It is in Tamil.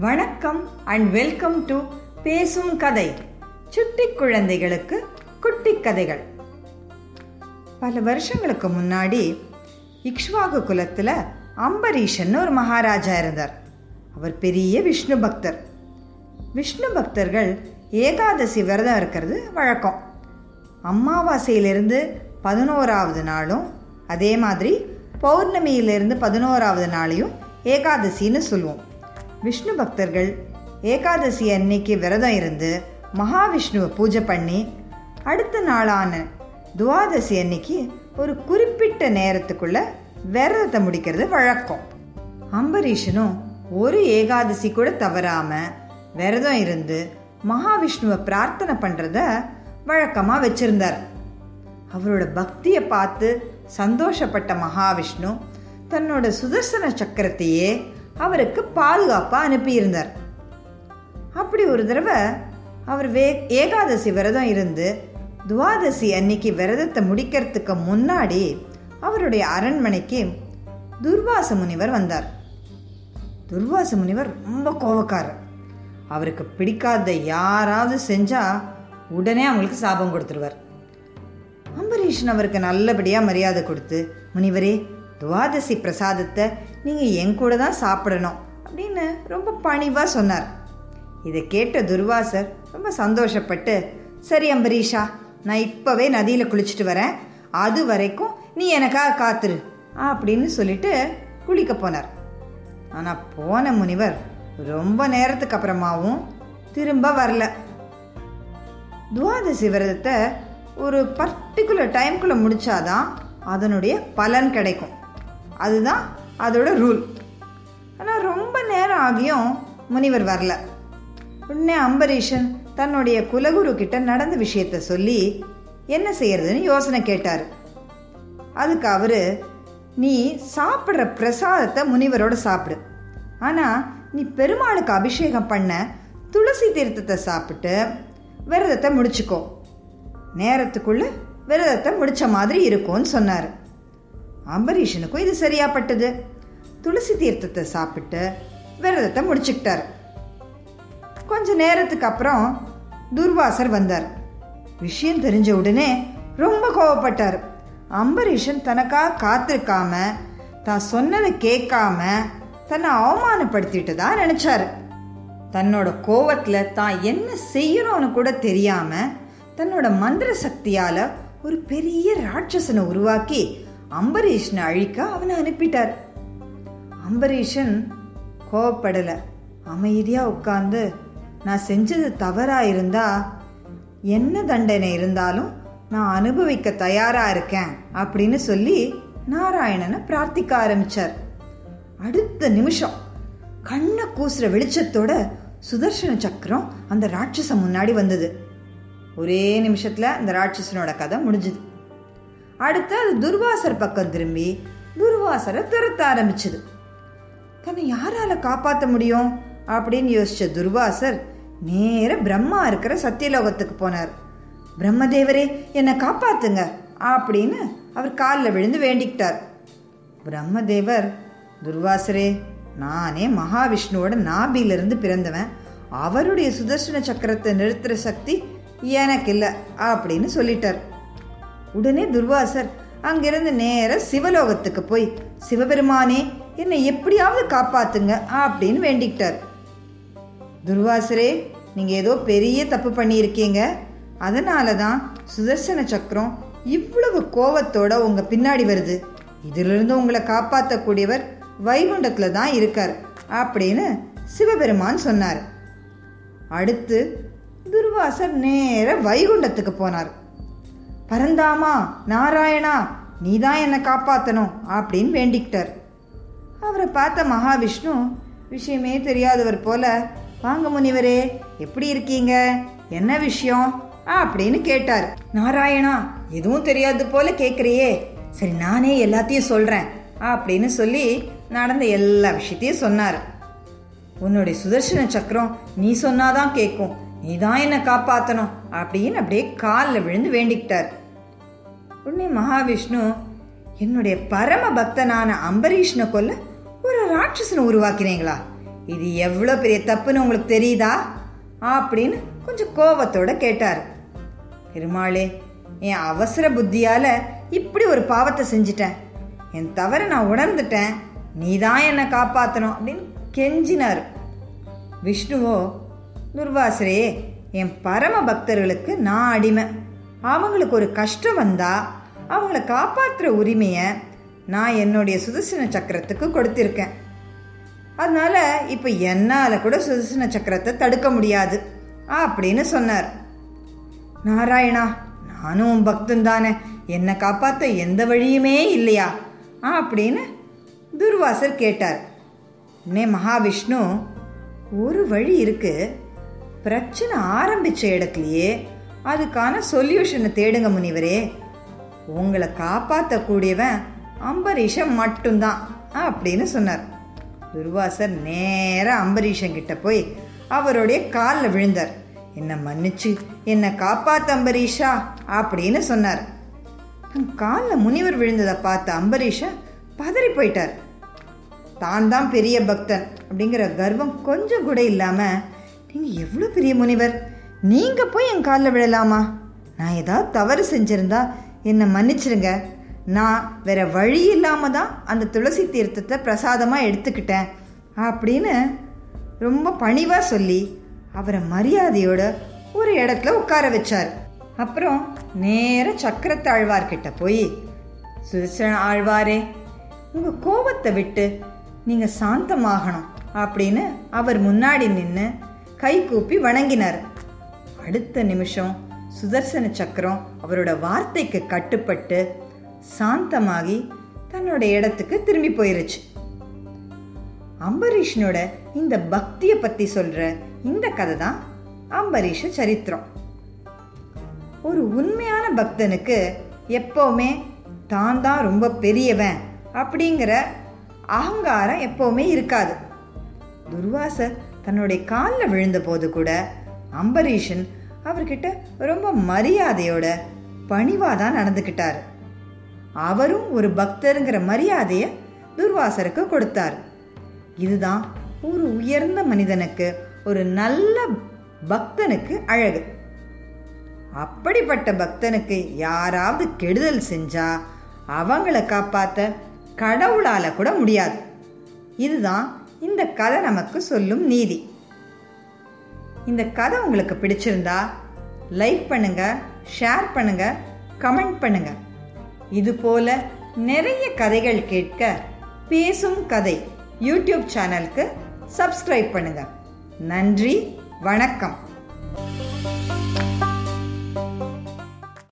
வணக்கம் அண்ட் வெல்கம் டு பேசும் கதை. சுட்டி குழந்தைகளுக்கு குட்டி கதைகள். பல வருஷங்களுக்கு முன்னாடி இக்ஷ்வாகு குலத்தில் அம்பரீஷன் ஒரு மகாராஜா இருந்தார். அவர் பெரிய விஷ்ணு பக்தர். விஷ்ணு பக்தர்கள் ஏகாதசி விரதம் இருக்கிறது வழக்கம். அமாவாசையிலிருந்து பதினோராவது நாளும் அதே மாதிரி பௌர்ணமியிலிருந்து பதினோராவது நாளையும் ஏகாதசின்னு சொல்லுவோம். விஷ்ணு பக்தர்கள் ஏகாதசி அன்னைக்கு விரதம் இருந்து மகாவிஷ்ணுவை பூஜை பண்ணி அடுத்த நாளான துவாதசி அன்னைக்கு ஒரு குறிப்பிட்ட நேரத்துக்குள்ள விரதத்தை முடிக்கிறது வழக்கம். அம்பரீஷனும் ஒரு ஏகாதசி கூட தவறாம விரதம் இருந்து மகாவிஷ்ணுவை பிரார்த்தனை பண்றத வழக்கமா வச்சிருந்தார். அவரோட பக்தியை பார்த்து சந்தோஷப்பட்ட மகாவிஷ்ணு தன்னோட சுதர்சன சக்கரத்தையே அவருக்கு பாதுகாப்பாக அனுப்பியிருந்தார். அப்படி ஒரு தடவை அவர் வே ஏகாதசி விரதம் இருந்து துவாதசி அன்னைக்கு விரதத்தை முடிக்கிறதுக்கு முன்னாடி அவருடைய அரண்மனைக்கு துர்வாச முனிவர் வந்தார். துர்வாச முனிவர் ரொம்ப கோவக்காரர். அவருக்கு பிடிக்காத யாராவது செஞ்சா உடனே அவங்களுக்கு சாபம் கொடுத்துருவார். அம்பரீஷன் அவருக்கு நல்லபடியாக மரியாதை கொடுத்து முனிவரே துவாதசி பிரசாதத்தை நீங்கள் என் கூட தான் சாப்பிடணும் அப்படின்னு ரொம்ப பணிவாக சொன்னார். இதை கேட்ட துர்வாசர் ரொம்ப சந்தோஷப்பட்டு சரி அம்பரீஷா நான் இப்போவே நதியில் குளிச்சுட்டு வரேன். அது வரைக்கும் நீ எனக்காக காத்துரு அப்படின்னு சொல்லிட்டு குளிக்க போனார். ஆனால் போன முனிவர் ரொம்ப நேரத்துக்கு அப்புறமாவும் திரும்ப வரல. துவாதசி விரதத்தை ஒரு பர்டிகுலர் டைம்குள்ளே முடித்தாதான் அதனுடைய பலன் கிடைக்கும். அதுதான் அதோட ரூல். ஆனால் ரொம்ப நேரம் ஆகியும் முனிவர் வரல. உடனே அம்பரீஷன் தன்னுடைய குலகுரு கிட்ட நடந்த விஷயத்த சொல்லி என்ன செய்யறதுன்னு யோசனை கேட்டார். அதுக்கு அவரு நீ சாப்பிட்ற பிரசாதத்தை முனிவரோட சாப்பிடு. ஆனால் நீ பெருமாளுக்கு அபிஷேகம் பண்ண துளசி தீர்த்தத்தை சாப்பிட்டு விரதத்தை முடிச்சுக்கோ. நேரத்துக்குள்ள விரதத்தை முடிச்ச மாதிரி இருக்கும்னு சொன்னார். அம்பரீஷனுக்கும் இது சரியாப்பட்டது. துளசி தீர்த்தத்தை சாப்பிட்டு விரதத்தை முடிச்சுக்கிட்டார். கொஞ்ச நேரத்துக்கு அப்புறம் துர்வாசர் வந்தார். விஷயம் தெரிஞ்ச உடனே ரொம்ப கோவப்பட்டார். அம்பரீஷன் தனக்காக காத்திருக்காம தான் சொன்னதை கேட்காம தன்னை அவமானப்படுத்திட்டு தான் தன்னோட கோவத்தில் தான் என்ன செய்யணும்னு கூட தெரியாம தன்னோட மந்திர சக்தியால ஒரு பெரிய ராட்சசனை உருவாக்கி அம்பரீஷனை அழிக்க அவனை அனுப்பிட்டார். அம்பரீஷன் கோவப்படல. அமைதியா உட்கார்ந்து நான் செஞ்சது தவறா இருந்தா என்ன தண்டனை இருந்தாலும் நான் அனுபவிக்க தயாரா இருக்கேன் அப்படின்னு சொல்லி நாராயணனை பிரார்த்திக்க ஆரம்பிச்சார். அடுத்த நிமிஷம் கண்ணை கூசுற வெளிச்சத்தோட சுதர்சன சக்கரம் அந்த ராட்சசம் முன்னாடி வந்தது. ஒரே நிமிஷத்துல அந்த ராட்சசனோட கதை முடிஞ்சுது. அடுத்து அது துர்வாசர் பக்கம் திரும்பி துர்வாசரை துரத்த ஆரம்பிச்சது. தன்னை யாரால காப்பாற்ற முடியும்? அப்படின்னு யோசிச்ச துர்வாசர் நேர பிரம்மா இருக்கிற சத்தியலோகத்துக்கு போனார். பிரம்மதேவரே என்னை காப்பாத்துங்க அப்படின்னு அவர் காலில் விழுந்து வேண்டிக்கிட்டார். பிரம்மதேவர் துர்வாசரே நானே மகாவிஷ்ணுவோட நாபியிலிருந்து பிறந்தவன். அவருடைய சுதர்சன சக்கரத்தை நிறுத்துற சக்தி எனக்கு இல்லை அப்படின்னு சொல்லிட்டார். உடனே துர்வாசர் அங்கிருந்து நேர சிவலோகத்துக்கு போய் சிவபெருமானே என்னை எப்படியாவது காப்பாத்துங்க அப்படின்னு வேண்டிக்கிட்டார். துர்வாசரே நீங்க ஏதோ பெரிய தப்பு பண்ணியிருக்கீங்க. அதனால தான் சுதர்சன சக்கரம் இவ்வளவு கோவத்தோட உங்க பின்னாடி வருது. இதிலிருந்து உங்களை காப்பாற்றக்கூடியவர் வைகுண்டத்தில் தான் இருக்கார் அப்படின்னு சிவபெருமான் சொன்னார். அடுத்து துர்வாசர் நேர வைகுண்டத்துக்கு போனார். பரந்தாமா நாராயணா நீ தான் என்னை காப்பாற்றணும் அப்படின்னு வேண்டிக்கிட்டார். அவரை பார்த்த மகாவிஷ்ணு விஷயமே தெரியாதவர் போல வாங்க முனிவரே எப்படி இருக்கீங்க? என்ன விஷயம்? அப்படின்னு கேட்டார். நாராயணா எதுவும் தெரியாது போல கேட்குறியே சரி நானே எல்லாத்தையும் சொல்றேன் அப்படின்னு சொல்லி நடந்த எல்லா விஷயத்தையும் சொன்னார். உன்னுடைய சுதர்சன சக்கரம் நீ சொன்னாதான் கேட்கும் நீ தான் என்னை காப்பாற்றணும் அப்படின்னு அப்படியே காலில் விழுந்து வேண்டிக்கிட்டார். உடனே மகாவிஷ்ணு என்னுடைய பரம பக்தனான அம்பரீஷ்னை கொல்ல ஒரு ராட்சசனை உருவாக்கினீங்களா? இது எவ்வளோ பெரிய தப்புன்னு உங்களுக்கு தெரியுதா? அப்படின்னு கொஞ்சம் கோபத்தோட கேட்டார். பெருமாளே என் அவசர புத்தியால இப்படி ஒரு பாவத்தை செஞ்சிட்டேன். என் தவறை நான் உணர்ந்துட்டேன். நீ தான் என்னை காப்பாற்றணும் அப்படின்னு கெஞ்சினார். விஷ்ணுவோ துர்வாசரே என் பரம பக்தர்களுக்கு நான் அடிமை. அவங்களுக்கு ஒரு கஷ்டம் வந்தால் அவங்கள காப்பாற்றுற உரிமையை நான் என்னுடைய சுதர்சன சக்கரத்துக்கு கொடுத்துருக்கேன். அதனால் இப்போ என்னால் கூட சுதர்சன சக்கரத்தை தடுக்க முடியாது அப்படின்னு சொன்னார். நாராயணா நானும் உன் பக்தன் தானே என்னை காப்பாற்ற எந்த வழியுமே இல்லையா அப்படின்னு துர்வாசர் கேட்டார். உடனே மகாவிஷ்ணு ஒரு வழி இருக்கு பிரச்சனை ஆரம்பித்த இடத்துலையே அதுக்கான சொல்யூஷனை தேடுங்க முனிவரே. உங்களை காப்பாற்றக்கூடியவன் அம்பரீஷன் மட்டும்தான் அப்படின்னு சொன்னார். துர்வாசர் நேராக அம்பரீஷன் கிட்ட போய் அவருடைய காலில் விழுந்தார். என்னை மன்னிச்சு என்னை காப்பாத்த அம்பரீஷா அப்படின்னு சொன்னார். காலில் முனிவர் விழுந்ததை பார்த்த அம்பரீஷன் பதறி போயிட்டார். தான் தான் பெரிய பக்தன் அப்படிங்கிற கர்வம் கொஞ்சம் கூட இல்லாமல் நீங்கள் எவ்வளோ பெரிய முனிவர்? நீங்கள் போய் என் காலில் விழலாமா? நான் ஏதாவது தவறு செஞ்சிருந்தா என்னை மன்னிச்சிருங்க. நான் வேற வழி இல்லாமல் தான் அந்த துளசி தீர்த்தத்தை பிரசாதமாக எடுத்துக்கிட்டேன் அப்படின்னு ரொம்ப பணிவாக சொல்லி அவரை மரியாதையோட ஒரு இடத்துல உட்கார வச்சார். அப்புறம் நேர சக்கரத்தாழ்வார்கிட்ட போய் சுதர்சன ஆழ்வாரே உங்க கோபத்தை விட்டு நீங்கள் சாந்தமாகணும் அப்படின்னு அவர் முன்னாடி நின்று கை கூப்பி வணங்கினார். அடுத்த நிமிஷம் சுதர்சன சக்கரம் அவரோட வார்த்தைக்கு கட்டுப்பட்டு சாந்தமாகி தன்னோட இடத்துக்கு திரும்பி போயிருச்சு. அம்பரீஷனோட இந்த பக்தியை பத்தி சொல்ற இந்த கதை தான் அம்பரீஷ சரித்திரம். ஒரு உண்மையான பக்தனுக்கு எப்பவுமே தான் தான் ரொம்ப பெரியவன் அப்படிங்கிற அகங்காரம் எப்பவுமே இருக்காது. துர்வாசர் தன்னுடைய காலில் விழுந்த போது கூட அம்பரீஷன் அவர்கிட்ட ரொம்ப மரியாதையோட பணிவாக தான் நடந்துக்கிட்டார் அவரும் ஒரு பக்தருங்கிற மரியாதையை துர்வாசருக்கு கொடுத்தார். இதுதான் ஒரு உயர்ந்த மனிதனுக்கு ஒரு நல்ல பக்தனுக்கு அழகு. அப்படிப்பட்ட பக்தனுக்கு யாராவது கெடுதல் செஞ்சா அவங்கள காப்பாத்த கடவுளால கூட முடியாது. இதுதான் இந்த கதை நமக்கு சொல்லும் நீதி. இந்த கதை உங்களுக்கு பிடிச்சிருந்தா லைக் பண்ணுங்க ஷேர் பண்ணுங்க கமெண்ட் பண்ணுங்க. இது போல நிறைய கதைகள் கேட்க பேசும் கதை யூடியூப் சேனலுக்கு சப்ஸ்கிரைப் பண்ணுங்க. நன்றி வணக்கம்.